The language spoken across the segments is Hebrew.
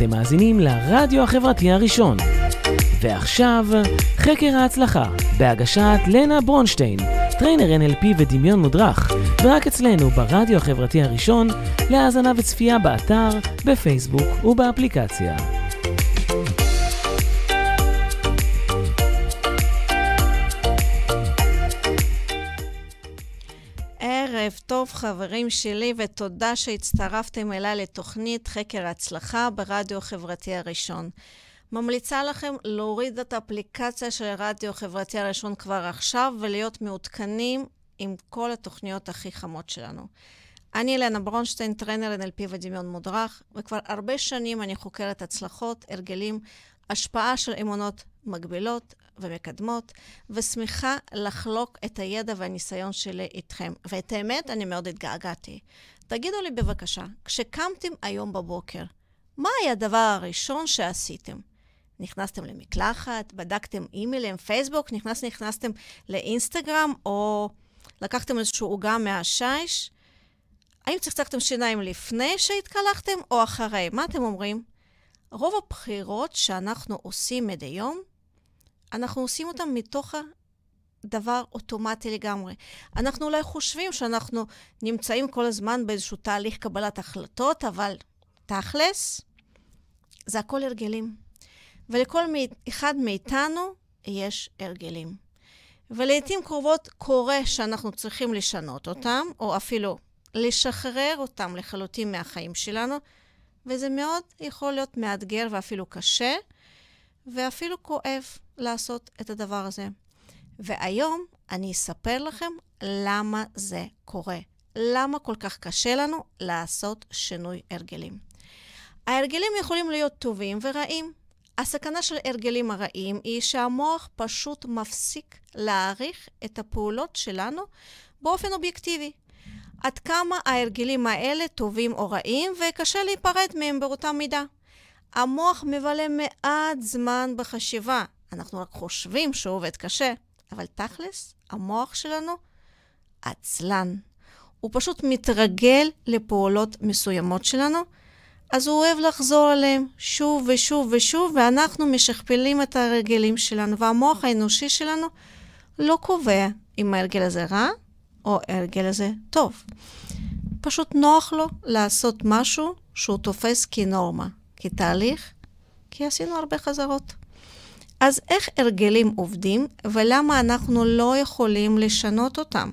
אתם מאזינים לרדיו החברתי הראשון. ועכשיו, חקר ההצלחה, בהגשת לנה ברונשטיין, trainer NLP ודמיון מודרך, ורק אצלנו ברדיו החברתי הראשון, להאזנה וצפייה באתר, בפייסבוק ובאפליקציה. ערב טוב, חברים שלי, ותודה שהצטרפתם אליי לתוכנית חקר הצלחה ברדיו החברתי הראשון. ממליצה לכם להוריד את האפליקציה של הרדיו החברתי הראשון כבר עכשיו ולהיות מעודכנים עם כל התוכניות הכי חמות שלנו. אני אלנה ברונשטיין, טרנר NLP ודמיון מודרך, וכבר הרבה שנים אני חוקרת הצלחות, הרגלים, השפעה של אמונות מגבילות ומקדמות, ושמחה לחלוק את הידע והניסיון שלי איתכם. ואת האמת, אני מאוד התגעגעתי. תגידו לי בבקשה, כשקמתם היום בבוקר, מה היה הדבר הראשון שעשיתם? נכנסתם למקלחת, בדקתם אימיילים, פייסבוק, נכנס, נכנסתם לאינסטגרם, או לקחתם איזושהי עוגה מהשיש? האם צחצחתם שיניים לפני שהתקלחתם או אחרי? מה אתם אומרים? רוב הבחירות שאנחנו עושים מדי יום, אנחנו עושים אותן מתוך דבר אוטומטי לגמרי. אנחנו אולי חושבים שאנחנו נמצאים כל הזמן באיזשהו תהליך קבלת החלטות, אבל תכלס, זה הכל הרגלים. ולכל אחד מאיתנו יש הרגלים. ולעיתים קרובות קורה שאנחנו צריכים לשנות אותם, או אפילו לשחרר אותם לחלוטין מהחיים שלנו, וזה מאוד יכול להיות מאתגר ואפילו קשה, ואפילו כואב לעשות את הדבר הזה. והיום אני אספר לכם למה זה קורה. למה כל כך קשה לנו לעשות שינוי הרגלים. ההרגלים יכולים להיות טובים ורעים. הסכנה של הרגלים הרעים היא שהמוח פשוט מפסיק להעריך את הפעולות שלנו באופן אובייקטיבי. עד כמה ההרגלים האלה טובים או רעים, וקשה להיפרד מהם באותה מידה. המוח מבלה מעט זמן בחשיבה. אנחנו רק חושבים שהוא עובד קשה, אבל תכלס, המוח שלנו עצלן. הוא פשוט מתרגל לפעולות מסוימות שלנו, אז הוא אוהב לחזור עליהם שוב ושוב ושוב, ואנחנו משכפלים את הרגלים שלנו, והמוח האנושי שלנו לא קובע אם ההרגל הזה רע או ההרגל הזה טוב. פשוט נוח לו לעשות משהו שהוא תופס כנורמה, כתהליך, כי עשינו הרבה חזרות. אז איך הרגלים עובדים ולמה אנחנו לא יכולים לשנות אותם?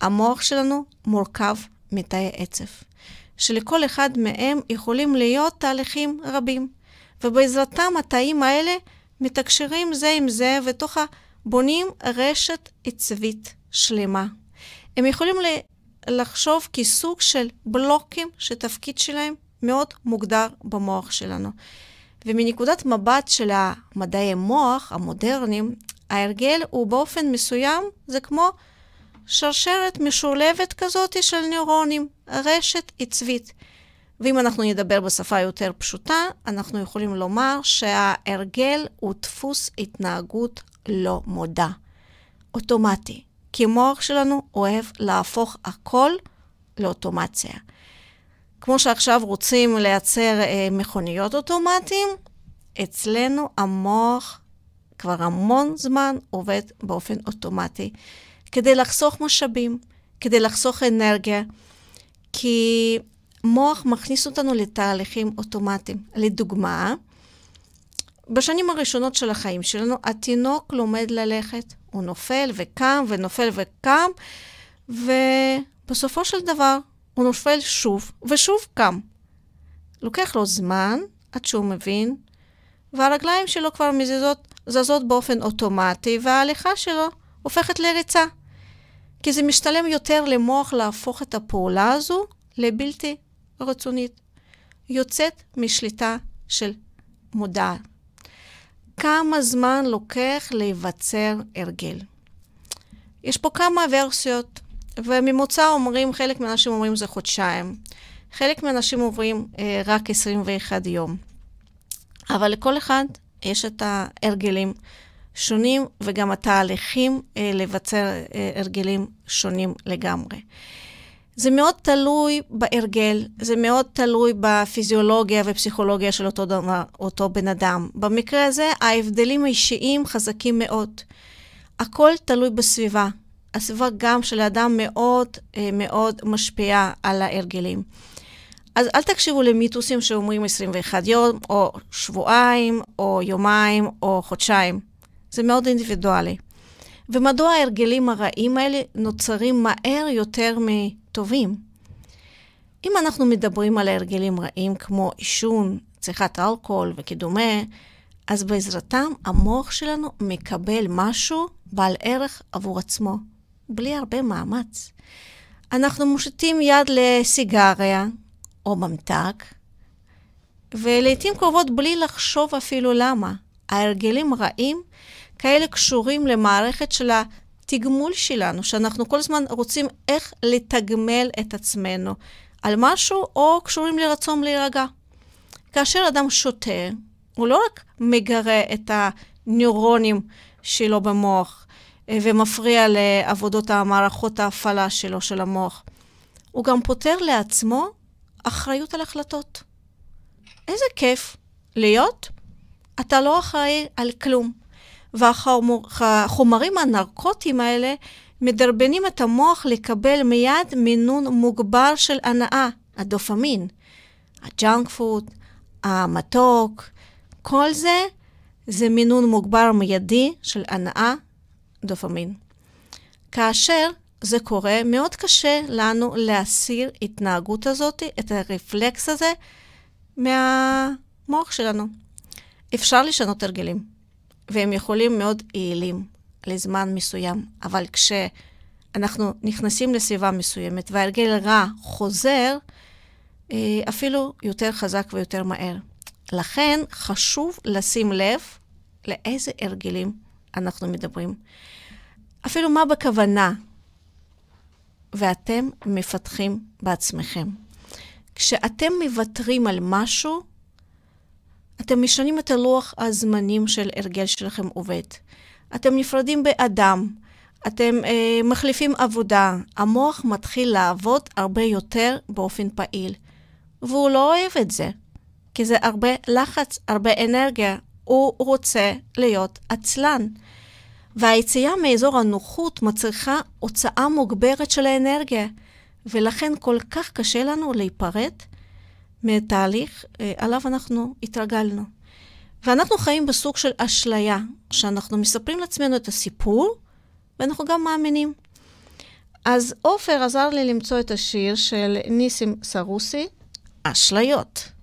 המוח שלנו מורכב מתאי עצב, שלכל אחד מהם יכולים להיות תהליכים רבים, ובעזרתם התאים האלה מתקשרים זה עם זה ותוך בונים רשת עצבית שלמה. הם יכולים לחשוב כסוג של בלוקים שתפקיד שלהם מאוד מוגדר במוח שלנו. ומנקודת מבט של המדעי המוח המודרניים, ההרגל הוא באופן מסוים, זה כמו שרשרת משולבת כזאת של נוירונים, רשת עצבית. ואם אנחנו נדבר בשפה יותר פשוטה, אנחנו יכולים לומר שההרגל הוא דפוס התנהגות לא מודע, אוטומטי. כי המוח שלנו אוהב להפוך הכל לאוטומציה. כמו שעכשיו רוצים לייצר אה, מכוניות אוטומטיים, אצלנו המוח כבר המון זמן עובד באופן אוטומטי, כדי לחסוך משאבים, כדי לחסוך אנרגיה, כי מוח מכניס אותנו לתהליכים אוטומטיים. לדוגמה, בשנים הראשונות של החיים שלנו, התינוק לומד ללכת. הוא נופל וקם ונופל וקם, ובסופו של דבר הוא נופל שוב ושוב קם. לוקח לו זמן עד שהוא מבין, והרגליים שלו כבר מזיזות, זזות באופן אוטומטי, וההליכה שלו הופכת לריצה. כי זה משתלם יותר למוח להפוך את הפעולה הזו לבלתי רצונית. יוצאת משליטה של מודעת. כמה זמן לוקח להיווצר הרגל. יש פה כמה ורסיות, וממוצע אומרים, חלק מהאנשים אומרים זה חודשיים, חלק מהאנשים אומרים אה, רק 21 יום. אבל לכל אחד יש את ההרגלים שונים, וגם התהליכים אה, לבצר אה, הרגלים שונים לגמרי. זה מאוד תלוי בהרגל, זה מאוד תלוי בפיזיולוגיה ופסיכולוגיה של אותו, דבר, אותו בן אדם. במקרה הזה, ההבדלים האישיים חזקים מאוד. הכל תלוי בסביבה. הסביבה גם של האדם מאוד אה, מאוד משפיעה על ההרגלים. אז אל תקשיבו למיתוסים שאומרים 21 יום, או שבועיים, או יומיים, או חודשיים. זה מאוד אינדיבידואלי. ומדוע ההרגלים הרעים האלה נוצרים מהר יותר מטובים? אם אנחנו מדברים על הרגלים רעים כמו עישון, צריכת אלכוהול וכדומה, אז בעזרתם המוח שלנו מקבל משהו בעל ערך עבור עצמו, בלי הרבה מאמץ. אנחנו מושיטים יד לסיגריה או ממתק, ולעיתים קרובות בלי לחשוב אפילו למה. ההרגלים רעים כאלה קשורים למערכת של התגמול שלנו, שאנחנו כל הזמן רוצים איך לתגמל את עצמנו על משהו, או קשורים לרצון להירגע. כאשר אדם שותה, הוא לא רק מגרה את הנוירונים שלו במוח ומפריע לעבודות המערכות ההפעלה שלו, של המוח, הוא גם פותר לעצמו אחריות על החלטות. איזה כיף להיות, אתה לא אחראי על כלום. והחומרים הנרקוטיים האלה מדרבנים את המוח לקבל מיד מינון מוגבר של הנאה, הדופמין. הג'אנק פוד, המתוק, כל זה זה מינון מוגבר מיידי של הנאה, דופמין. כאשר זה קורה, מאוד קשה לנו להסיר התנהגות הזאת, את הרפלקס הזה, מהמוח שלנו. אפשר לשנות הרגלים. והם יכולים מאוד יעילים לזמן מסוים, אבל כשאנחנו נכנסים לסביבה מסוימת וההרגל רע חוזר, אה, אפילו יותר חזק ויותר מהר. לכן חשוב לשים לב לאיזה הרגלים אנחנו מדברים. אפילו מה בכוונה, ואתם מפתחים בעצמכם. כשאתם מוותרים על משהו, אתם משנים את הלוח הזמנים של הרגל שלכם עובד. אתם נפרדים באדם, אתם אה, מחליפים עבודה, המוח מתחיל לעבוד הרבה יותר באופן פעיל. והוא לא אוהב את זה, כי זה הרבה לחץ, הרבה אנרגיה. הוא רוצה להיות עצלן. והיציאה מאזור הנוחות מצריכה הוצאה מוגברת של האנרגיה, ולכן כל כך קשה לנו להיפרד מתהליך אה, עליו אנחנו התרגלנו. ואנחנו חיים בסוג של אשליה, שאנחנו מספרים לעצמנו את הסיפור, ואנחנו גם מאמינים. אז עופר עזר לי למצוא את השיר של ניסים סרוסי, אשליות.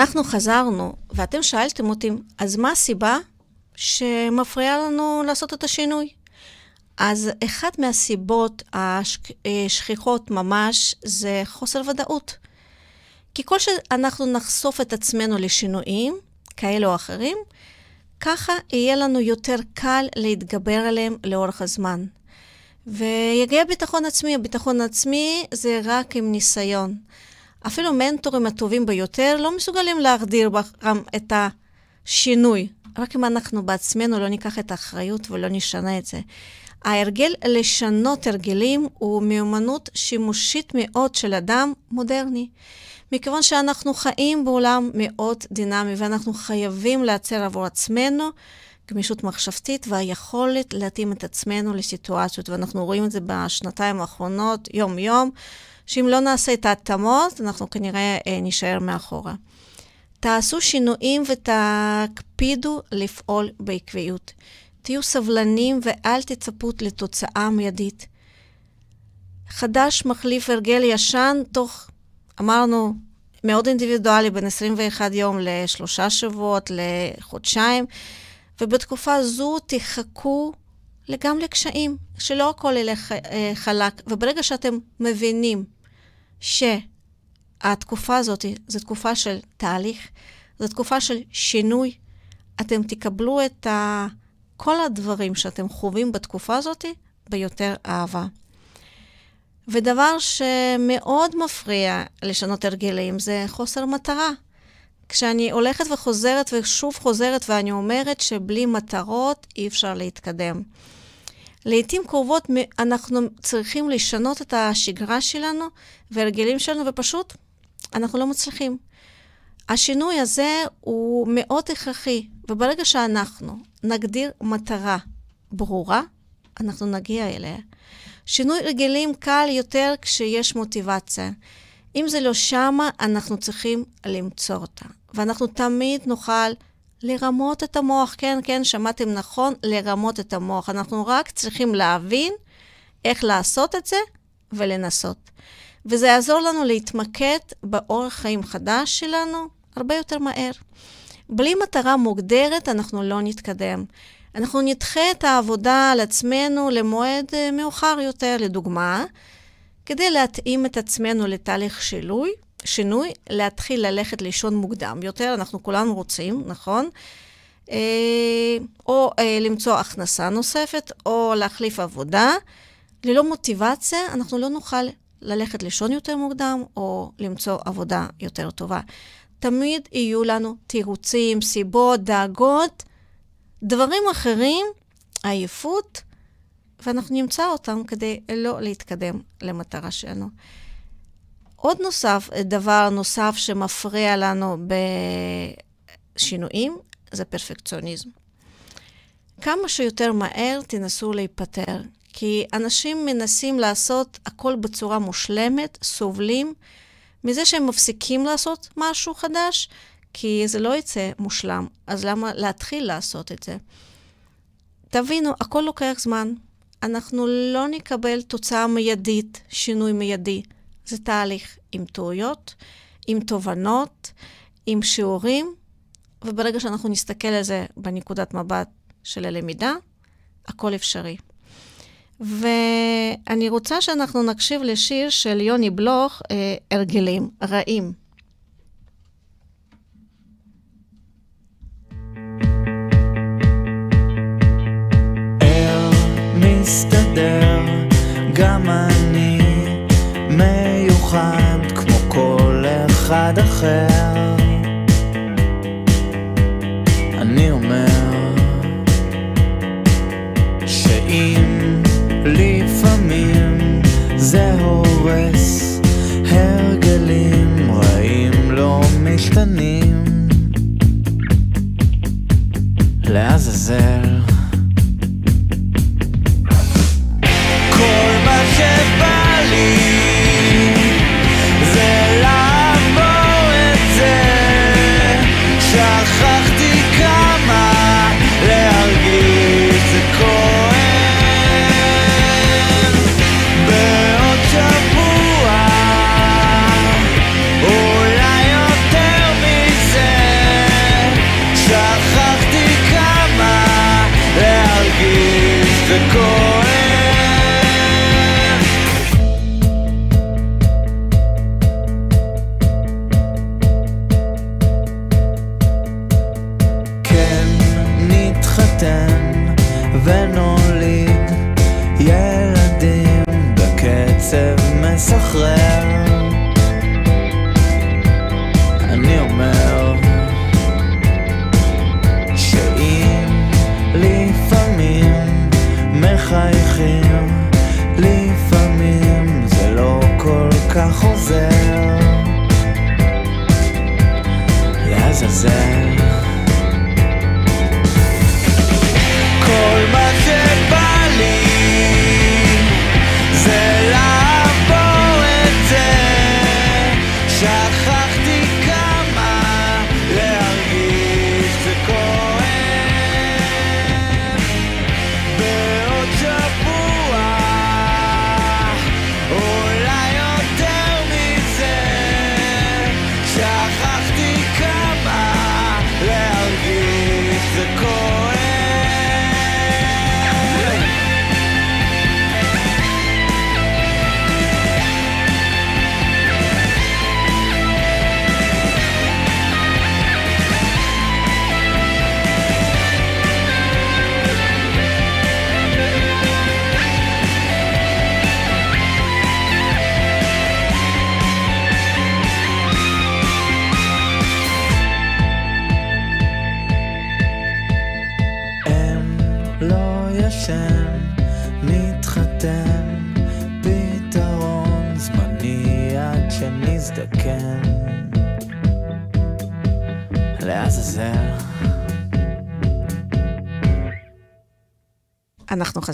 אנחנו חזרנו, ואתם שאלתם אותי, אז מה הסיבה שמפריעה לנו לעשות את השינוי? אז אחת מהסיבות השכיחות ממש זה חוסר ודאות. כי כל שאנחנו נחשוף את עצמנו לשינויים כאלה או אחרים, ככה יהיה לנו יותר קל להתגבר עליהם לאורך הזמן. ויגיע ביטחון עצמי. הביטחון עצמי זה רק עם ניסיון. אפילו מנטורים הטובים ביותר לא מסוגלים להחדיר גם את השינוי. רק אם אנחנו בעצמנו לא ניקח את האחריות ולא נשנה את זה. ההרגל לשנות הרגלים הוא מיומנות שימושית מאוד של אדם מודרני. מכיוון שאנחנו חיים בעולם מאוד דינמי ואנחנו חייבים לייצר עבור עצמנו גמישות מחשבתית והיכולת להתאים את עצמנו לסיטואציות, ואנחנו רואים את זה בשנתיים האחרונות, יום-יום, שאם לא נעשה את ההתאמות, אנחנו כנראה אה, נישאר מאחורה. תעשו שינויים ותקפידו לפעול בעקביות. תהיו סבלנים ואל תצפו לתוצאה מיידית. חדש מחליף הרגל ישן תוך, אמרנו, מאוד אינדיבידואלי, בין 21 יום לשלושה שבועות, לחודשיים, ובתקופה זו תחכו גם לקשיים, שלא הכל ילך אה, חלק. וברגע שאתם מבינים שהתקופה הזאת זו תקופה של תהליך, זו תקופה של שינוי, אתם תקבלו את ה... כל הדברים שאתם חווים בתקופה הזאת ביותר אהבה. ודבר שמאוד מפריע לשנות הרגלים זה חוסר מטרה. כשאני הולכת וחוזרת ושוב חוזרת ואני אומרת שבלי מטרות אי אפשר להתקדם. לעתים קרובות אנחנו צריכים לשנות את השגרה שלנו והרגלים שלנו ופשוט אנחנו לא מצליחים. השינוי הזה הוא מאוד הכרחי, וברגע שאנחנו נגדיר מטרה ברורה, אנחנו נגיע אליה. שינוי רגלים קל יותר כשיש מוטיבציה. אם זה לא שמה, אנחנו צריכים למצוא אותה. ואנחנו תמיד נוכל לרמות את המוח. כן, כן, שמעתם נכון, לרמות את המוח. אנחנו רק צריכים להבין איך לעשות את זה ולנסות. וזה יעזור לנו להתמקד באורח חיים חדש שלנו הרבה יותר מהר. בלי מטרה מוגדרת אנחנו לא נתקדם. אנחנו נדחה את העבודה על עצמנו למועד אה, מאוחר יותר, לדוגמה, כדי להתאים את עצמנו לתהליך שינוי, שינוי, להתחיל ללכת לישון מוקדם יותר, אנחנו כולנו רוצים, נכון? אה, או אה, למצוא הכנסה נוספת, או להחליף עבודה. ללא מוטיבציה, אנחנו לא נוכל ללכת לישון יותר מוקדם, או למצוא עבודה יותר טובה. תמיד יהיו לנו תירוצים, סיבות, דאגות, דברים אחרים, עייפות, ואנחנו נמצא אותם כדי לא להתקדם למטרה שלנו. עוד נוסף, דבר נוסף שמפריע לנו בשינויים, זה פרפקציוניזם. כמה שיותר מהר תנסו להיפטר, כי אנשים מנסים לעשות הכל בצורה מושלמת, סובלים מזה שהם מפסיקים לעשות משהו חדש, כי זה לא יצא מושלם, אז למה להתחיל לעשות את זה? תבינו, הכל לוקח זמן. אנחנו לא נקבל תוצאה מיידית, שינוי מיידי. זה תהליך עם טעויות, עם תובנות, עם שיעורים, וברגע שאנחנו נסתכל על זה בנקודת מבט של הלמידה, הכל אפשרי. ואני רוצה שאנחנו נקשיב לשיר של יוני בלוך, אה, הרגלים רעים. מסתדר, גם אני אחד אחר. אני אומר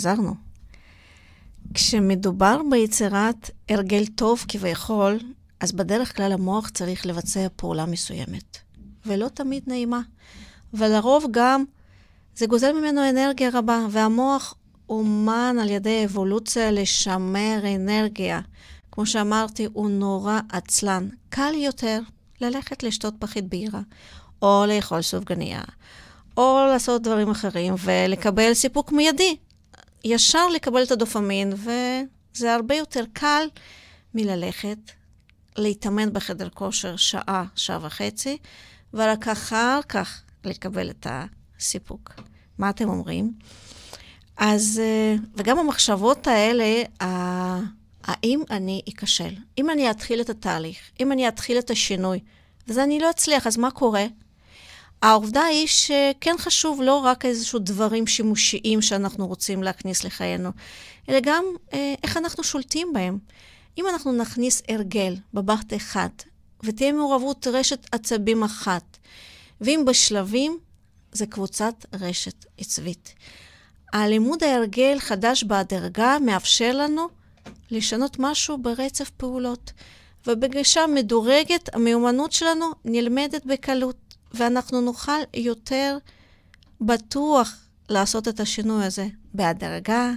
חזרנו. כשמדובר ביצירת הרגל טוב כביכול, אז בדרך כלל המוח צריך לבצע פעולה מסוימת, ולא תמיד נעימה. ולרוב גם זה גוזל ממנו אנרגיה רבה, והמוח אומן על ידי אבולוציה לשמר אנרגיה. כמו שאמרתי, הוא נורא עצלן. קל יותר ללכת לשתות פחית בירה, או לאכול סופגניה, או לעשות דברים אחרים ולקבל סיפוק מיידי. ישר לקבל את הדופמין, וזה הרבה יותר קל מללכת, להתאמן בחדר כושר שעה, שעה וחצי, ורק אחר כך לקבל את הסיפוק. מה אתם אומרים? אז, אה, וגם המחשבות האלה, האם אני אכשל? אם אני אתחיל את התהליך, אם אני אתחיל את השינוי, וזה אני לא אצליח, אז מה קורה? העובדה היא שכן חשוב לא רק איזשהו דברים שימושיים שאנחנו רוצים להכניס לחיינו, אלא גם אה, איך אנחנו שולטים בהם. אם אנחנו נכניס הרגל בבת אחד, ותהיה מעורבות רשת עצבים אחת, ואם בשלבים, זה קבוצת רשת עצבית. הלימוד ההרגל חדש בהדרגה מאפשר לנו לשנות משהו ברצף פעולות, ובגישה מדורגת המיומנות שלנו נלמדת בקלות. ואנחנו נוכל יותר בטוח לעשות את השינוי הזה בהדרגה,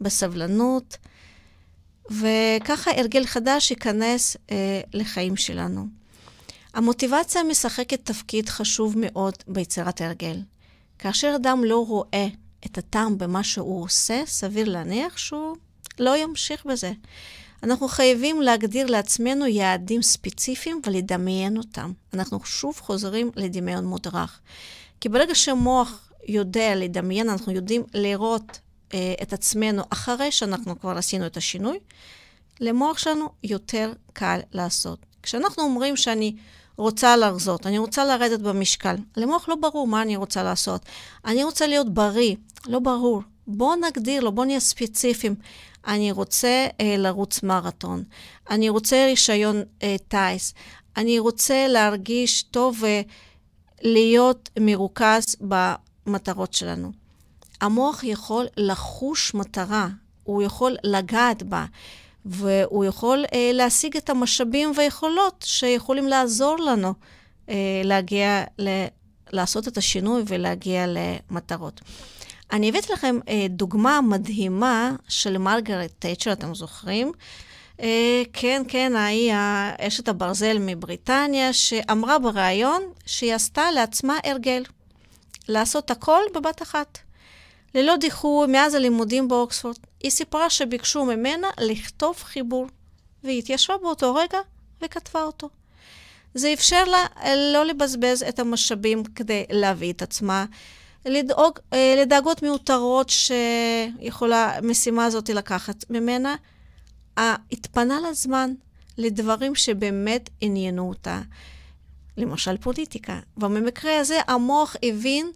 בסבלנות, וככה הרגל חדש ייכנס אה, לחיים שלנו. המוטיבציה משחקת תפקיד חשוב מאוד ביצירת הרגל. כאשר אדם לא רואה את הטעם במה שהוא עושה, סביר להניח שהוא לא ימשיך בזה. אנחנו חייבים להגדיר לעצמנו יעדים ספציפיים ולדמיין אותם. אנחנו שוב חוזרים לדמיון מודרך. כי ברגע שהמוח יודע לדמיין, אנחנו יודעים לראות אה, את עצמנו אחרי שאנחנו כבר עשינו את השינוי, למוח שלנו יותר קל לעשות. כשאנחנו אומרים שאני רוצה להרזות, אני רוצה לרדת במשקל, למוח לא ברור מה אני רוצה לעשות. אני רוצה להיות בריא, לא ברור. בואו נגדיר לו, בואו נהיה ספציפיים. אני רוצה אה, לרוץ מרתון, אני רוצה רישיון אה, טיס, אני רוצה להרגיש טוב ולהיות מרוכז במטרות שלנו. המוח יכול לחוש מטרה, הוא יכול לגעת בה, והוא יכול אה, להשיג את המשאבים והיכולות שיכולים לעזור לנו אה, להגיע, ל- לעשות את השינוי ולהגיע למטרות. אני הבאתי לכם אה, דוגמה מדהימה של מרגרט תייצ'ר, אתם זוכרים? אה, כן, כן, ההיא אשת הברזל מבריטניה, שאמרה בריאיון שהיא עשתה לעצמה הרגל. לעשות הכל בבת אחת. ללא דיחוי, מאז הלימודים באוקספורד, היא סיפרה שביקשו ממנה לכתוב חיבור, והיא התיישבה באותו רגע וכתבה אותו. זה אפשר לה לא לבזבז את המשאבים כדי להביא את עצמה לדאוג, אה, לדאגות מיותרות שיכולה המשימה הזאת לקחת ממנה. התפנה לה זמן לדברים שבאמת עניינו אותה. למשל פוליטיקה. ובמקרה הזה המוח הבין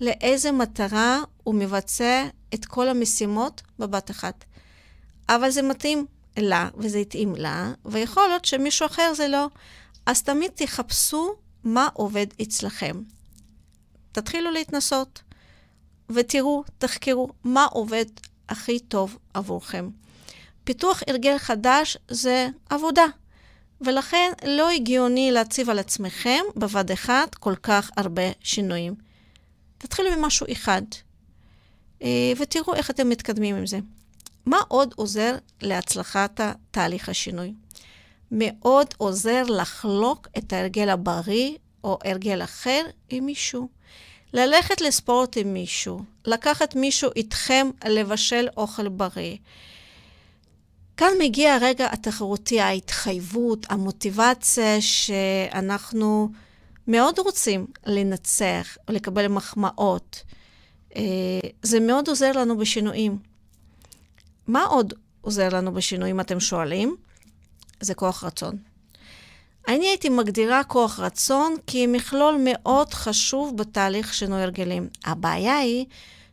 לאיזה מטרה הוא מבצע את כל המשימות בבת אחת. אבל זה מתאים לה, וזה התאים לה, ויכול להיות שמישהו אחר זה לא. אז תמיד תחפשו מה עובד אצלכם. תתחילו להתנסות, ותראו, תחקרו מה עובד הכי טוב עבורכם. פיתוח הרגל חדש זה עבודה, ולכן לא הגיוני להציב על עצמכם בבת אחת כל כך הרבה שינויים. תתחילו ממשהו אחד, אה, ותראו איך אתם מתקדמים עם זה. מה עוד עוזר להצלחת תהליך השינוי? מאוד עוזר לחלוק את ההרגל הבריא או הרגל אחר עם מישהו. ללכת לספורט עם מישהו, לקחת מישהו איתכם לבשל אוכל בריא. כאן מגיע הרגע התחרותי, ההתחייבות, המוטיבציה שאנחנו מאוד רוצים לנצח או לקבל מחמאות. אה, זה מאוד עוזר לנו בשינויים. מה עוד עוזר לנו בשינויים, אתם שואלים? זה כוח רצון. אני הייתי מגדירה כוח רצון כמכלול מאוד חשוב בתהליך שינוי הרגלים. הבעיה היא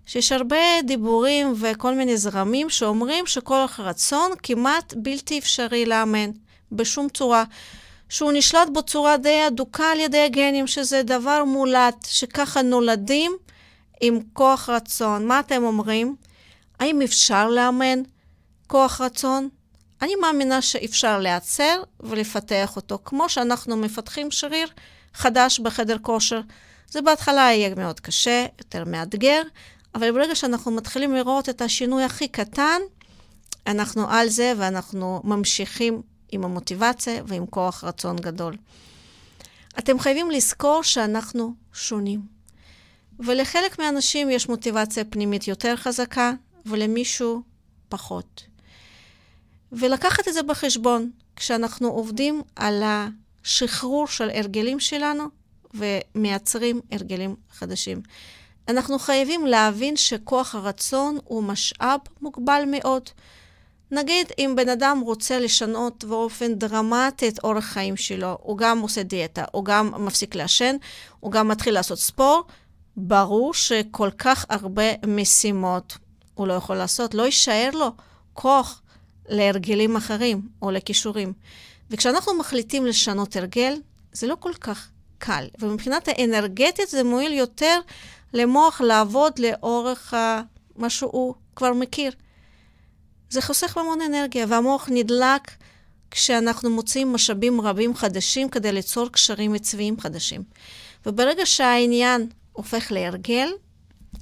שיש הרבה דיבורים וכל מיני זרמים שאומרים שכוח רצון כמעט בלתי אפשרי לאמן בשום צורה. שהוא נשלט בצורה די אדוקה על ידי הגנים, שזה דבר מולט, שככה נולדים עם כוח רצון. מה אתם אומרים? האם אפשר לאמן כוח רצון? אני מאמינה שאפשר להיעצר ולפתח אותו, כמו שאנחנו מפתחים שריר חדש בחדר כושר. זה בהתחלה יהיה מאוד קשה, יותר מאתגר, אבל ברגע שאנחנו מתחילים לראות את השינוי הכי קטן, אנחנו על זה ואנחנו ממשיכים עם המוטיבציה ועם כוח רצון גדול. אתם חייבים לזכור שאנחנו שונים. ולחלק מהאנשים יש מוטיבציה פנימית יותר חזקה, ולמישהו פחות. ולקחת את זה בחשבון כשאנחנו עובדים על השחרור של הרגלים שלנו ומייצרים הרגלים חדשים. אנחנו חייבים להבין שכוח הרצון הוא משאב מוגבל מאוד. נגיד אם בן אדם רוצה לשנות באופן דרמטי את אורח חיים שלו, הוא גם עושה דיאטה, הוא גם מפסיק לעשן, הוא גם מתחיל לעשות ספורט, ברור שכל כך הרבה משימות הוא לא יכול לעשות, לא יישאר לו כוח להרגלים אחרים או לכישורים. וכשאנחנו מחליטים לשנות הרגל, זה לא כל כך קל. ומבחינת האנרגטית זה מועיל יותר למוח לעבוד לאורך מה שהוא כבר מכיר. זה חוסך המון אנרגיה, והמוח נדלק כשאנחנו מוצאים משאבים רבים חדשים כדי ליצור קשרים עצביים חדשים. וברגע שהעניין הופך להרגל,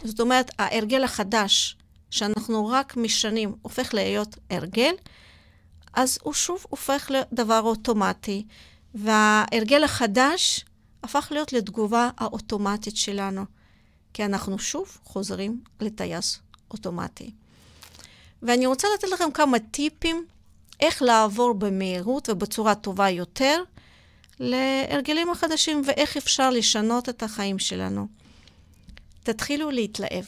זאת אומרת, ההרגל החדש שאנחנו רק משנים הופך להיות הרגל, אז הוא שוב הופך לדבר אוטומטי, וההרגל החדש הפך להיות לתגובה האוטומטית שלנו, כי אנחנו שוב חוזרים לטייס אוטומטי. ואני רוצה לתת לכם כמה טיפים איך לעבור במהירות ובצורה טובה יותר להרגלים החדשים ואיך אפשר לשנות את החיים שלנו. תתחילו להתלהב.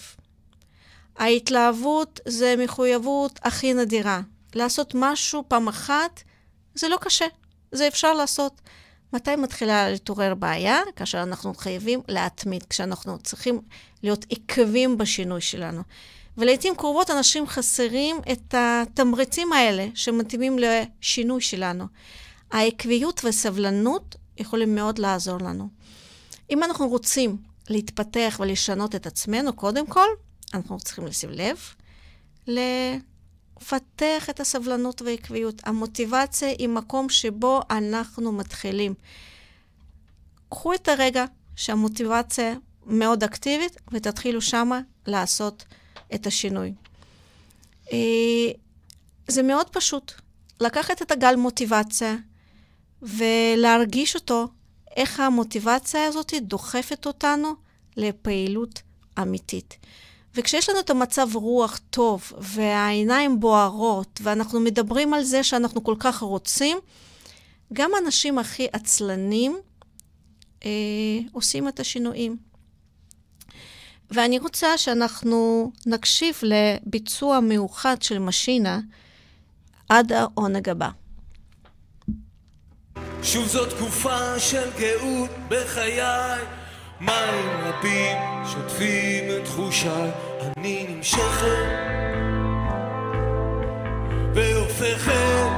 ההתלהבות זה מחויבות הכי נדירה. לעשות משהו פעם אחת זה לא קשה, זה אפשר לעשות. מתי מתחילה להתעורר בעיה? כאשר אנחנו חייבים להתמיד, כשאנחנו צריכים להיות עקבים בשינוי שלנו. ולעיתים קרובות אנשים חסרים את התמריצים האלה שמתאימים לשינוי שלנו. העקביות והסבלנות יכולים מאוד לעזור לנו. אם אנחנו רוצים להתפתח ולשנות את עצמנו, קודם כל, אנחנו צריכים לשים לב לפתח את הסבלנות והעקביות. המוטיבציה היא מקום שבו אנחנו מתחילים. קחו את הרגע שהמוטיבציה מאוד אקטיבית ותתחילו שמה לעשות את השינוי. אה, זה מאוד פשוט. לקחת את הגל מוטיבציה ולהרגיש אותו, איך המוטיבציה הזאת דוחפת אותנו לפעילות אמיתית. וכשיש לנו את המצב רוח טוב והעיניים בוערות ואנחנו מדברים על זה שאנחנו כל כך רוצים, גם האנשים הכי עצלנים אה, עושים את השינויים. ואני רוצה שאנחנו נקשיב לביצוע מיוחד של משינה עד העונג הבא. שוב זו תקופה של גאות בחיי, מים רבים שוטפים את תחושיי, אני נמשכת והופכת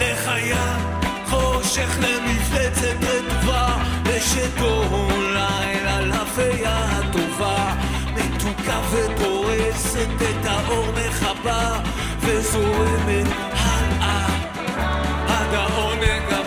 לחיה, חושך למפלצת רטובה, ושתו לילה לפיה הטובה, מתוקה ופורסת את האור מכבה, וזורמת הלאה עד העונג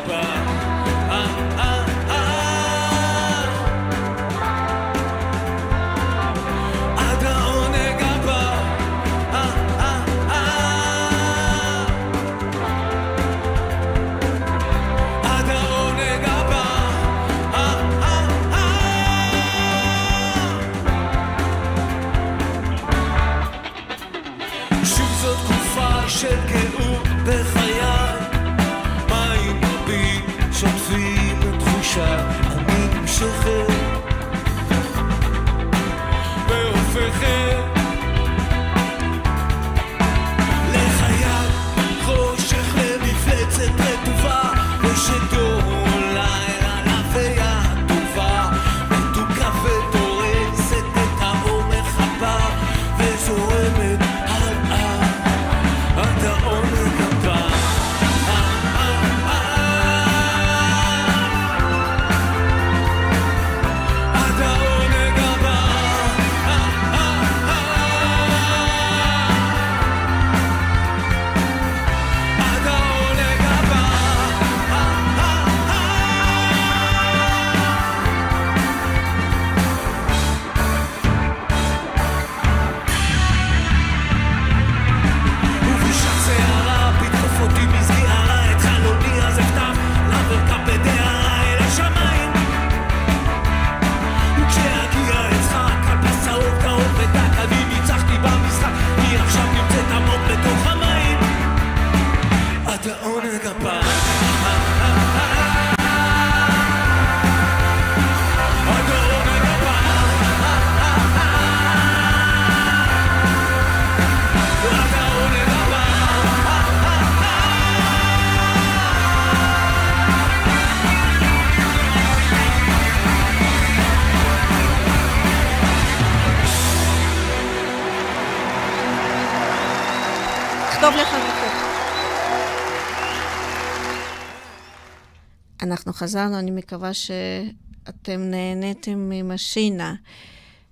אנחנו חזרנו, אני מקווה שאתם נהניתם ממשינה.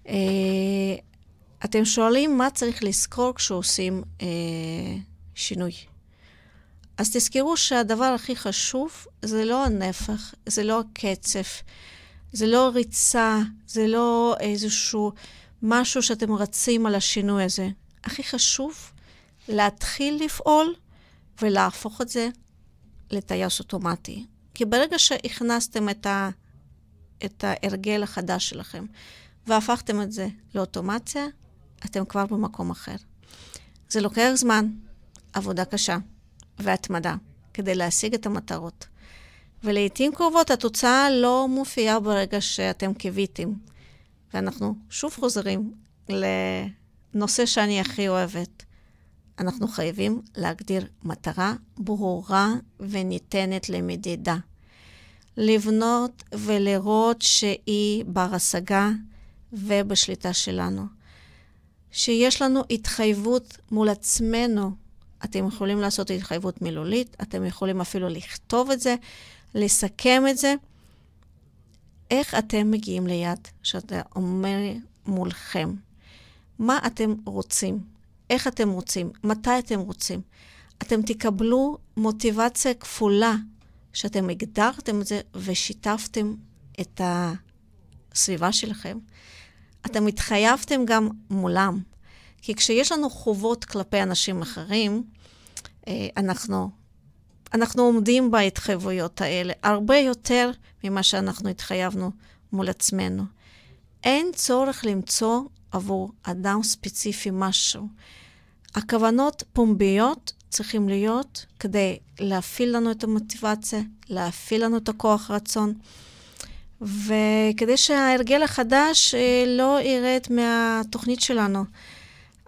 אה, אתם שואלים מה צריך לזכור כשעושים אה, שינוי. אז תזכרו שהדבר הכי חשוב זה לא הנפח, זה לא הקצב, זה לא ריצה, זה לא איזשהו משהו שאתם רצים על השינוי הזה. הכי חשוב להתחיל לפעול ולהפוך את זה לטייס אוטומטי. כי ברגע שהכנסתם את, ה, את ההרגל החדש שלכם והפכתם את זה לאוטומציה, אתם כבר במקום אחר. זה לוקח זמן, עבודה קשה והתמדה כדי להשיג את המטרות. ולעיתים קרובות התוצאה לא מופיעה ברגע שאתם קיוויתם. ואנחנו שוב חוזרים לנושא שאני הכי אוהבת. אנחנו חייבים להגדיר מטרה ברורה וניתנת למדידה. לבנות ולראות שהיא בר השגה ובשליטה שלנו. שיש לנו התחייבות מול עצמנו. אתם יכולים לעשות התחייבות מילולית, אתם יכולים אפילו לכתוב את זה, לסכם את זה. איך אתם מגיעים ליד שאתה אומר מולכם? מה אתם רוצים? איך אתם רוצים? מתי אתם רוצים? אתם תקבלו מוטיבציה כפולה שאתם הגדרתם את זה ושיתפתם את הסביבה שלכם. אתם התחייבתם גם מולם. כי כשיש לנו חובות כלפי אנשים אחרים, אנחנו, אנחנו עומדים בהתחייבויות האלה הרבה יותר ממה שאנחנו התחייבנו מול עצמנו. אין צורך למצוא עבור אדם ספציפי משהו. הכוונות פומביות צריכים להיות כדי להפעיל לנו את המוטיבציה, להפעיל לנו את הכוח רצון. וכדי שההרגל החדש אה, לא ירד מהתוכנית שלנו.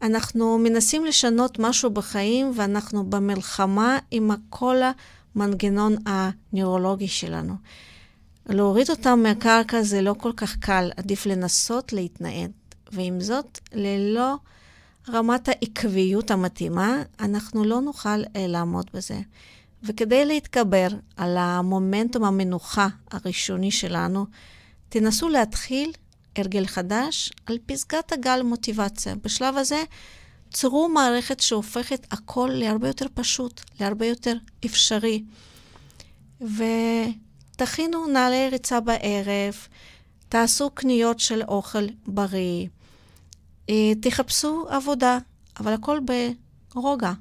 אנחנו מנסים לשנות משהו בחיים, ואנחנו במלחמה עם כל המנגנון הנוירולוגי שלנו. להוריד אותם מהקרקע זה לא כל כך קל, עדיף לנסות להתנעד. ועם זאת, ללא רמת העקביות המתאימה, אנחנו לא נוכל אה, לעמוד בזה. וכדי להתגבר על המומנטום המנוחה הראשוני שלנו, תנסו להתחיל הרגל חדש על פסגת הגל מוטיבציה. בשלב הזה, צרו מערכת שהופכת הכל להרבה יותר פשוט, להרבה יותר אפשרי. ותכינו נעלי ריצה בערב, תעשו קניות של אוכל בריא, תחפשו עבודה, אבל הכל ברוגע,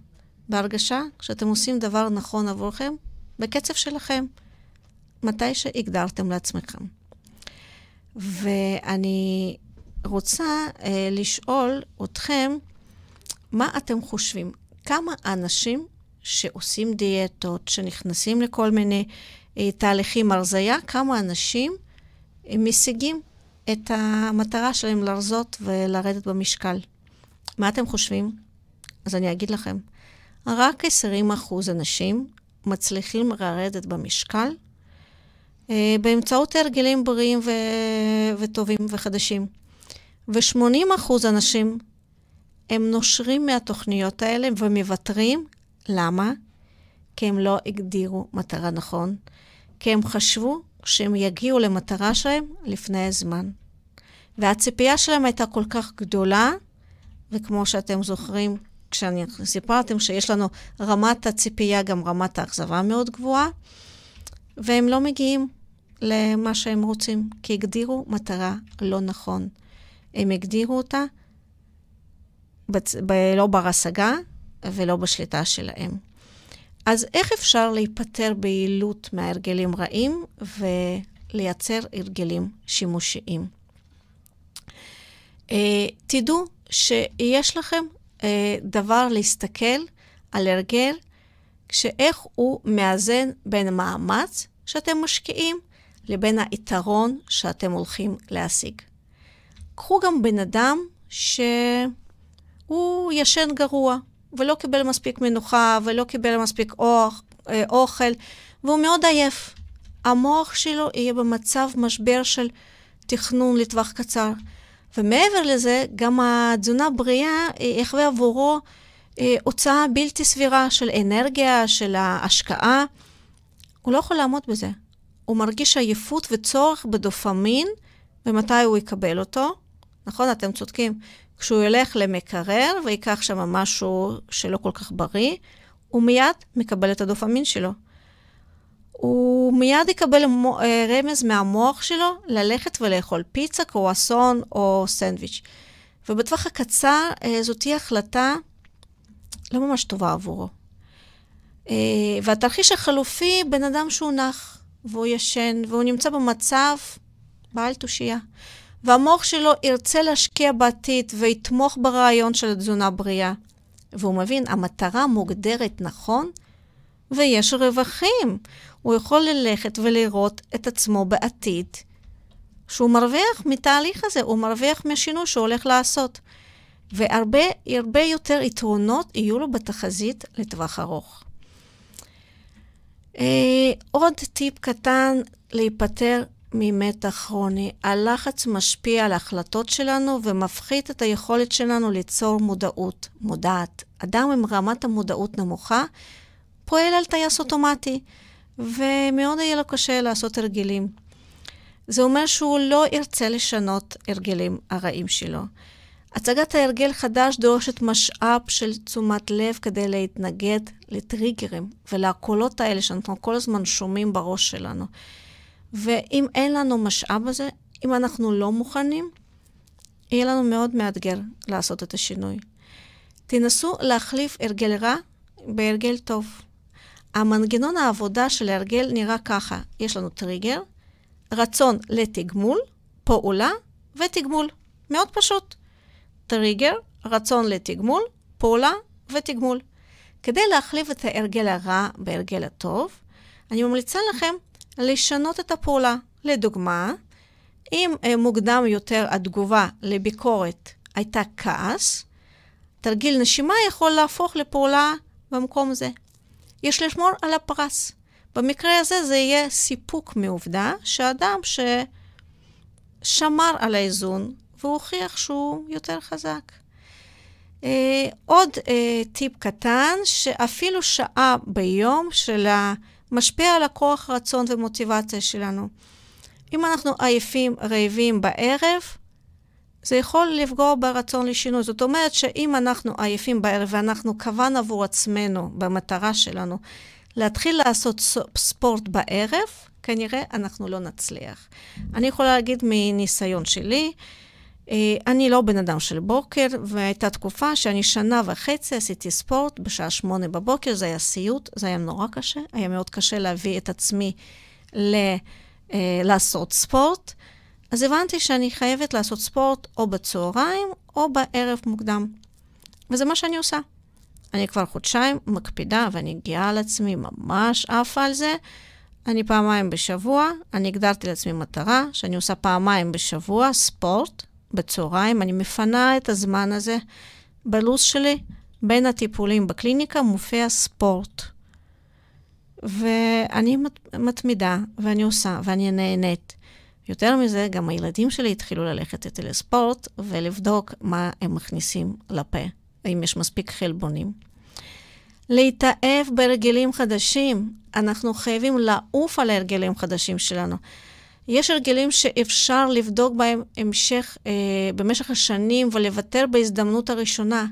בהרגשה שאתם עושים דבר נכון עבורכם, בקצב שלכם, מתי שהגדרתם לעצמכם. ואני רוצה אה, לשאול אתכם, מה אתם חושבים? כמה אנשים שעושים דיאטות, שנכנסים לכל מיני אה, תהליכים הרזייה, כמה אנשים אה, משיגים את המטרה שלהם לרזות ולרדת במשקל? מה אתם חושבים? אז אני אגיד לכם, רק 20% אנשים מצליחים לרדת במשקל אה, באמצעות הרגלים בריאים ו... וטובים וחדשים. ו-80% אנשים הם נושרים מהתוכניות האלה ומוותרים. למה? כי הם לא הגדירו מטרה נכון, כי הם חשבו שהם יגיעו למטרה שלהם לפני הזמן. והציפייה שלהם הייתה כל כך גדולה, וכמו שאתם זוכרים, כשאני סיפרתם שיש לנו רמת הציפייה, גם רמת האכזבה מאוד גבוהה, והם לא מגיעים למה שהם רוצים, כי הגדירו מטרה לא נכון. הם הגדירו אותה בצ... ב... לא בר-השגה ולא בשליטה שלהם. אז איך אפשר להיפטר ביעילות מהרגלים רעים ולייצר הרגלים שימושיים? Uh, תדעו שיש לכם uh, דבר להסתכל על הרגל, שאיך הוא מאזן בין מאמץ שאתם משקיעים לבין היתרון שאתם הולכים להשיג. קחו גם בן אדם שהוא ישן גרוע, ולא קיבל מספיק מנוחה, ולא קיבל מספיק אוח, אה, אוכל, והוא מאוד עייף. המוח שלו יהיה במצב משבר של תכנון לטווח קצר. ומעבר לזה, גם התזונה בריאה יחווה עבורו אה, הוצאה בלתי סבירה של אנרגיה, של ההשקעה. הוא לא יכול לעמוד בזה. הוא מרגיש עייפות וצורך בדופמין, ומתי הוא יקבל אותו? נכון, אתם צודקים. כשהוא ילך למקרר ויקח שם משהו שלא כל כך בריא, הוא מיד מקבל את הדופמין שלו. הוא מיד יקבל אה, רמז מהמוח שלו ללכת ולאכול פיצה, קרואסון או סנדוויץ'. ובטווח הקצר אה, זאת תהיה החלטה לא ממש טובה עבורו. אה, והתרחיש החלופי, בן אדם שהוא נח. והוא ישן, והוא נמצא במצב בעל תושייה. והמוח שלו ירצה להשקיע בעתיד ויתמוך ברעיון של תזונה בריאה. והוא מבין, המטרה מוגדרת נכון, ויש רווחים. הוא יכול ללכת ולראות את עצמו בעתיד, שהוא מרוויח מתהליך הזה, הוא מרוויח מהשינוי שהוא הולך לעשות. והרבה הרבה יותר יתרונות יהיו לו בתחזית לטווח ארוך. אה, עוד טיפ קטן להיפטר ממתח כרוני. הלחץ משפיע על ההחלטות שלנו ומפחית את היכולת שלנו ליצור מודעות, מודעת. אדם עם רמת המודעות נמוכה פועל על טייס אוטומטי, ומאוד יהיה לו קשה לעשות הרגלים. זה אומר שהוא לא ירצה לשנות הרגלים הרעים שלו. הצגת ההרגל חדש דורשת משאב של תשומת לב כדי להתנגד לטריגרים ולקולות האלה שאנחנו כל הזמן שומעים בראש שלנו. ואם אין לנו משאב הזה, אם אנחנו לא מוכנים, יהיה לנו מאוד מאתגר לעשות את השינוי. תנסו להחליף הרגל רע בהרגל טוב. המנגנון העבודה של ההרגל נראה ככה, יש לנו טריגר, רצון לתגמול, פעולה ותגמול. מאוד פשוט. טריגר, רצון לתגמול, פעולה ותגמול. כדי להחליף את ההרגל הרע בהרגל הטוב, אני ממליצה לכם לשנות את הפעולה, לדוגמה, אם אה, מוקדם יותר התגובה לביקורת הייתה כעס, תרגיל נשימה יכול להפוך לפעולה במקום זה. יש לשמור על הפרס. במקרה הזה זה יהיה סיפוק מעובדה שאדם ששמר על האיזון והוכיח שהוא יותר חזק. Uh, עוד uh, טיפ קטן, שאפילו שעה ביום שלה משפיע על הכוח רצון ומוטיבציה שלנו. אם אנחנו עייפים, רעבים בערב, זה יכול לפגוע ברצון לשינוי. זאת אומרת שאם אנחנו עייפים בערב ואנחנו קבענו עבור עצמנו, במטרה שלנו, להתחיל לעשות ספורט בערב, כנראה אנחנו לא נצליח. אני יכולה להגיד מניסיון שלי, אני לא בן אדם של בוקר, והייתה תקופה שאני שנה וחצי עשיתי ספורט בשעה שמונה בבוקר, זה היה סיוט, זה היה נורא קשה, היה מאוד קשה להביא את עצמי ל, אה, לעשות ספורט. אז הבנתי שאני חייבת לעשות ספורט או בצהריים או בערב מוקדם. וזה מה שאני עושה. אני כבר חודשיים מקפידה ואני גאה על עצמי, ממש עפה על זה. אני פעמיים בשבוע, אני הגדרתי לעצמי מטרה שאני עושה פעמיים בשבוע ספורט בצהריים. אני מפנה את הזמן הזה בלו"ז שלי. בין הטיפולים בקליניקה מופיע ספורט. ואני מתמידה, ואני עושה, ואני נהנית. יותר מזה, גם הילדים שלי התחילו ללכת איתי לספורט ולבדוק מה הם מכניסים לפה, האם יש מספיק חלבונים. להתאהב בהרגלים חדשים. אנחנו חייבים לעוף על ההרגלים חדשים שלנו. יש הרגלים שאפשר לבדוק בהם המשך, אה, במשך השנים ולוותר בהזדמנות הראשונה.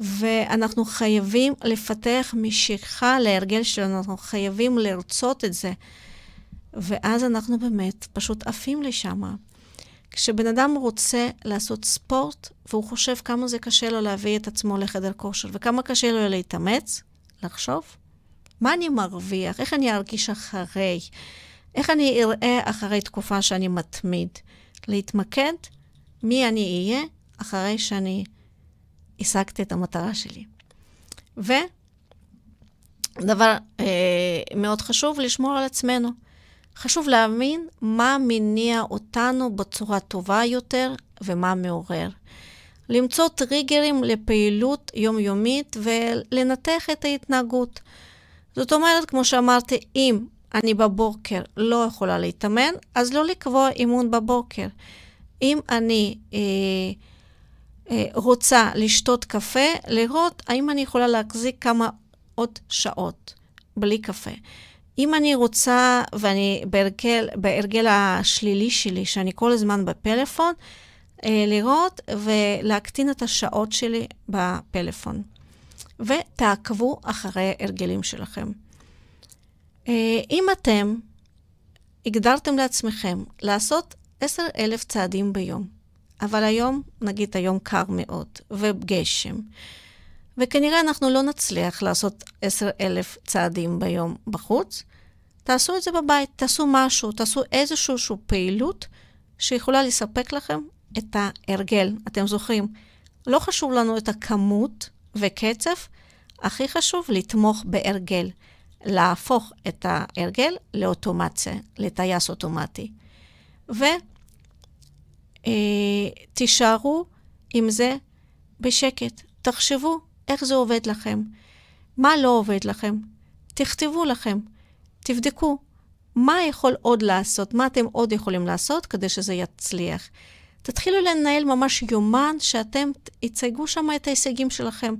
ואנחנו חייבים לפתח משיכה להרגל שלנו, אנחנו חייבים לרצות את זה. ואז אנחנו באמת פשוט עפים לשם. כשבן אדם רוצה לעשות ספורט, והוא חושב כמה זה קשה לו להביא את עצמו לחדר כושר, וכמה קשה לו להתאמץ, לחשוב, מה אני מרוויח? איך אני ארגיש אחרי? איך אני אראה אחרי תקופה שאני מתמיד? להתמקד מי אני אהיה אחרי שאני השגתי את המטרה שלי. ודבר אה, מאוד חשוב, לשמור על עצמנו. חשוב להבין מה מניע אותנו בצורה טובה יותר ומה מעורר. למצוא טריגרים לפעילות יומיומית ולנתח את ההתנהגות. זאת אומרת, כמו שאמרתי, אם אני בבוקר לא יכולה להתאמן, אז לא לקבוע אימון בבוקר. אם אני אה, אה, רוצה לשתות קפה, לראות האם אני יכולה להחזיק כמה עוד שעות בלי קפה. אם אני רוצה, ואני בהרגל, בהרגל השלילי שלי, שאני כל הזמן בפלאפון, אה, לראות ולהקטין את השעות שלי בפלאפון. ותעקבו אחרי הרגלים שלכם. אה, אם אתם הגדרתם לעצמכם לעשות עשר אלף צעדים ביום, אבל היום, נגיד היום קר מאוד, וגשם, וכנראה אנחנו לא נצליח לעשות עשר אלף צעדים ביום בחוץ. תעשו את זה בבית, תעשו משהו, תעשו איזושהי פעילות שיכולה לספק לכם את ההרגל. אתם זוכרים, לא חשוב לנו את הכמות וקצב, הכי חשוב לתמוך בהרגל, להפוך את ההרגל לאוטומציה, לטייס אוטומטי. ותישארו אה, עם זה בשקט. תחשבו איך זה עובד לכם? מה לא עובד לכם? תכתבו לכם, תבדקו מה יכול עוד לעשות, מה אתם עוד יכולים לעשות כדי שזה יצליח. תתחילו לנהל ממש יומן שאתם תצייגו שם את ההישגים שלכם.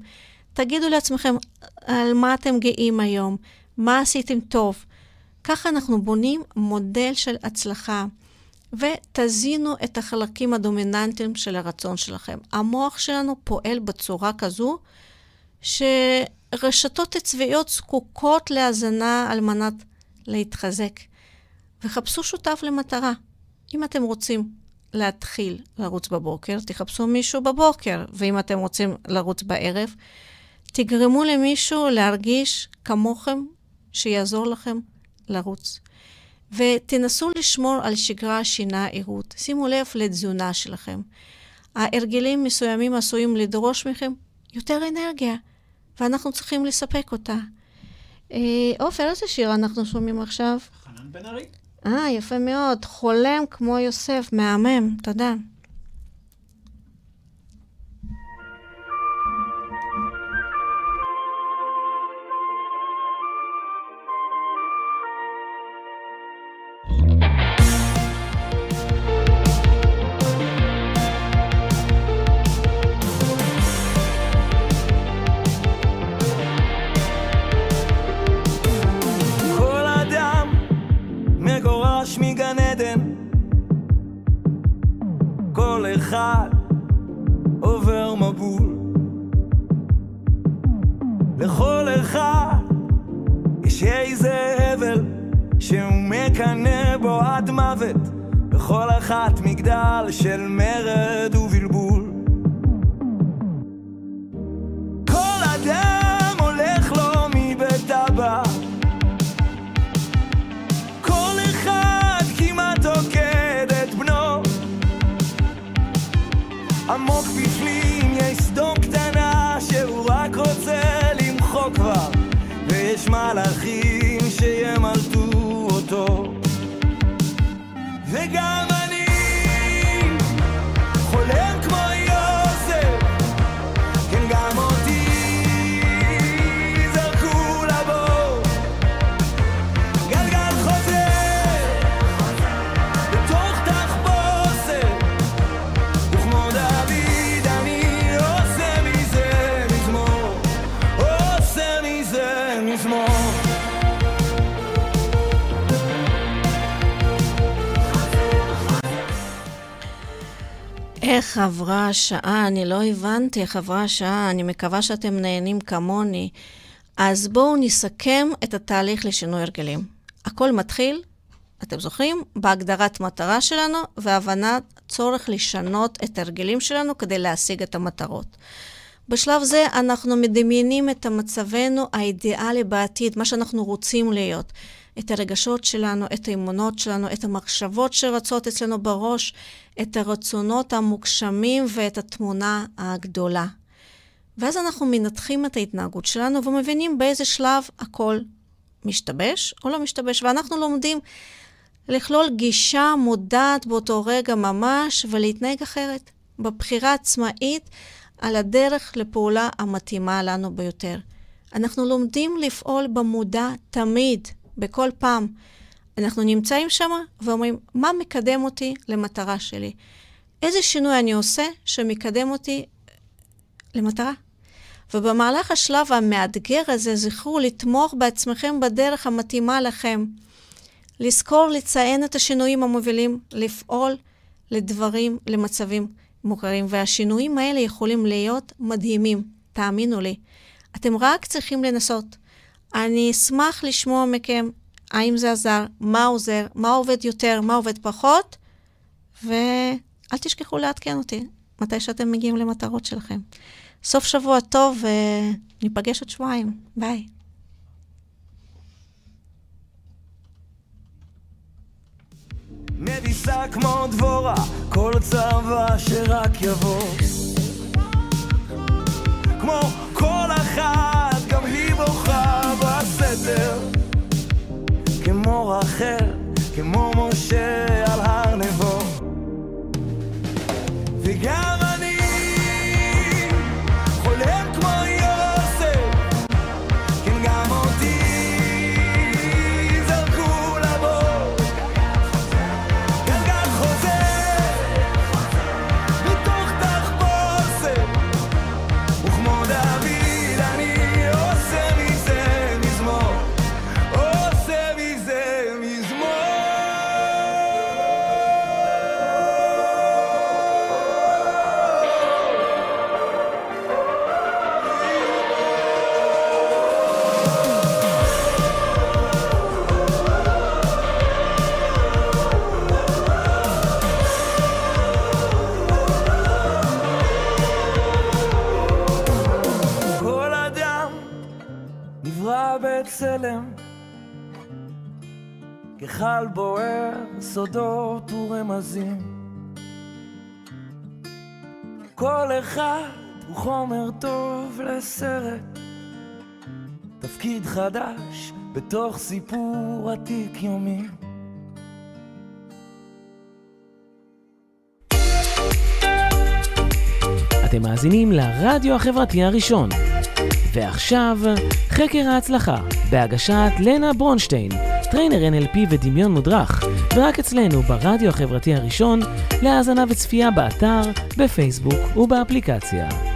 תגידו לעצמכם על מה אתם גאים היום, מה עשיתם טוב. ככה אנחנו בונים מודל של הצלחה, ותזינו את החלקים הדומיננטיים של הרצון שלכם. המוח שלנו פועל בצורה כזו שרשתות הצבאיות זקוקות להזנה על מנת להתחזק. וחפשו שותף למטרה. אם אתם רוצים להתחיל לרוץ בבוקר, תחפשו מישהו בבוקר, ואם אתם רוצים לרוץ בערב, תגרמו למישהו להרגיש כמוכם, שיעזור לכם לרוץ. ותנסו לשמור על שגרה, שינה, עירות. שימו לב לתזונה שלכם. ההרגלים מסוימים עשויים לדרוש מכם יותר אנרגיה, ואנחנו צריכים לספק אותה. אה, עופר, איזה שיר אנחנו שומעים עכשיו? חנן בן ארי. אה, יפה מאוד. חולם כמו יוסף, מהמם, תודה. אחד עובר מבול. לכל אחד יש איזה הבל שהוא מקנא בו עד מוות, בכל אחת מגדל של מרד ובלבול. עמוק בפנים יש סדום קטנה שהוא רק רוצה למחוק כבר. ויש מלאכים שימלטו אותו. וגם איך עברה השעה? אני לא הבנתי איך עברה השעה, אני מקווה שאתם נהנים כמוני. אז בואו נסכם את התהליך לשינוי הרגלים. הכל מתחיל, אתם זוכרים? בהגדרת מטרה שלנו והבנת צורך לשנות את ההרגלים שלנו כדי להשיג את המטרות. בשלב זה אנחנו מדמיינים את מצבנו האידיאלי בעתיד, מה שאנחנו רוצים להיות. את הרגשות שלנו, את האמונות שלנו, את המחשבות שרצות אצלנו בראש, את הרצונות המוגשמים ואת התמונה הגדולה. ואז אנחנו מנתחים את ההתנהגות שלנו ומבינים באיזה שלב הכל משתבש או לא משתבש, ואנחנו לומדים לכלול גישה מודעת באותו רגע ממש ולהתנהג אחרת, בבחירה עצמאית על הדרך לפעולה המתאימה לנו ביותר. אנחנו לומדים לפעול במודע תמיד, בכל פעם. אנחנו נמצאים שם ואומרים, מה מקדם אותי למטרה שלי? איזה שינוי אני עושה שמקדם אותי למטרה? ובמהלך השלב המאתגר הזה, זכרו לתמוך בעצמכם בדרך המתאימה לכם. לזכור לציין את השינויים המובילים, לפעול לדברים, למצבים מוכרים. והשינויים האלה יכולים להיות מדהימים, תאמינו לי. אתם רק צריכים לנסות. אני אשמח לשמוע מכם האם זה עזר, מה עוזר, מה עובד יותר, מה עובד פחות, ואל תשכחו לעדכן אותי מתי שאתם מגיעים למטרות שלכם. סוף שבוע טוב, וניפגש עוד שבועיים. ביי. מביסה כמו דבורה, כל צבא שרק יבוא. כמו כל אחת, גם היא בוכה בסתר. כמו רחל, כמו משה על הר נבו. וגם מחדש בתוך סיפור עתיק יומי. אתם מאזינים לרדיו החברתי הראשון. ועכשיו, חקר ההצלחה, בהגשת לנה ברונשטיין, trainer NLP ודמיון מודרך, ורק אצלנו ברדיו החברתי הראשון, להאזנה וצפייה באתר, בפייסבוק ובאפליקציה.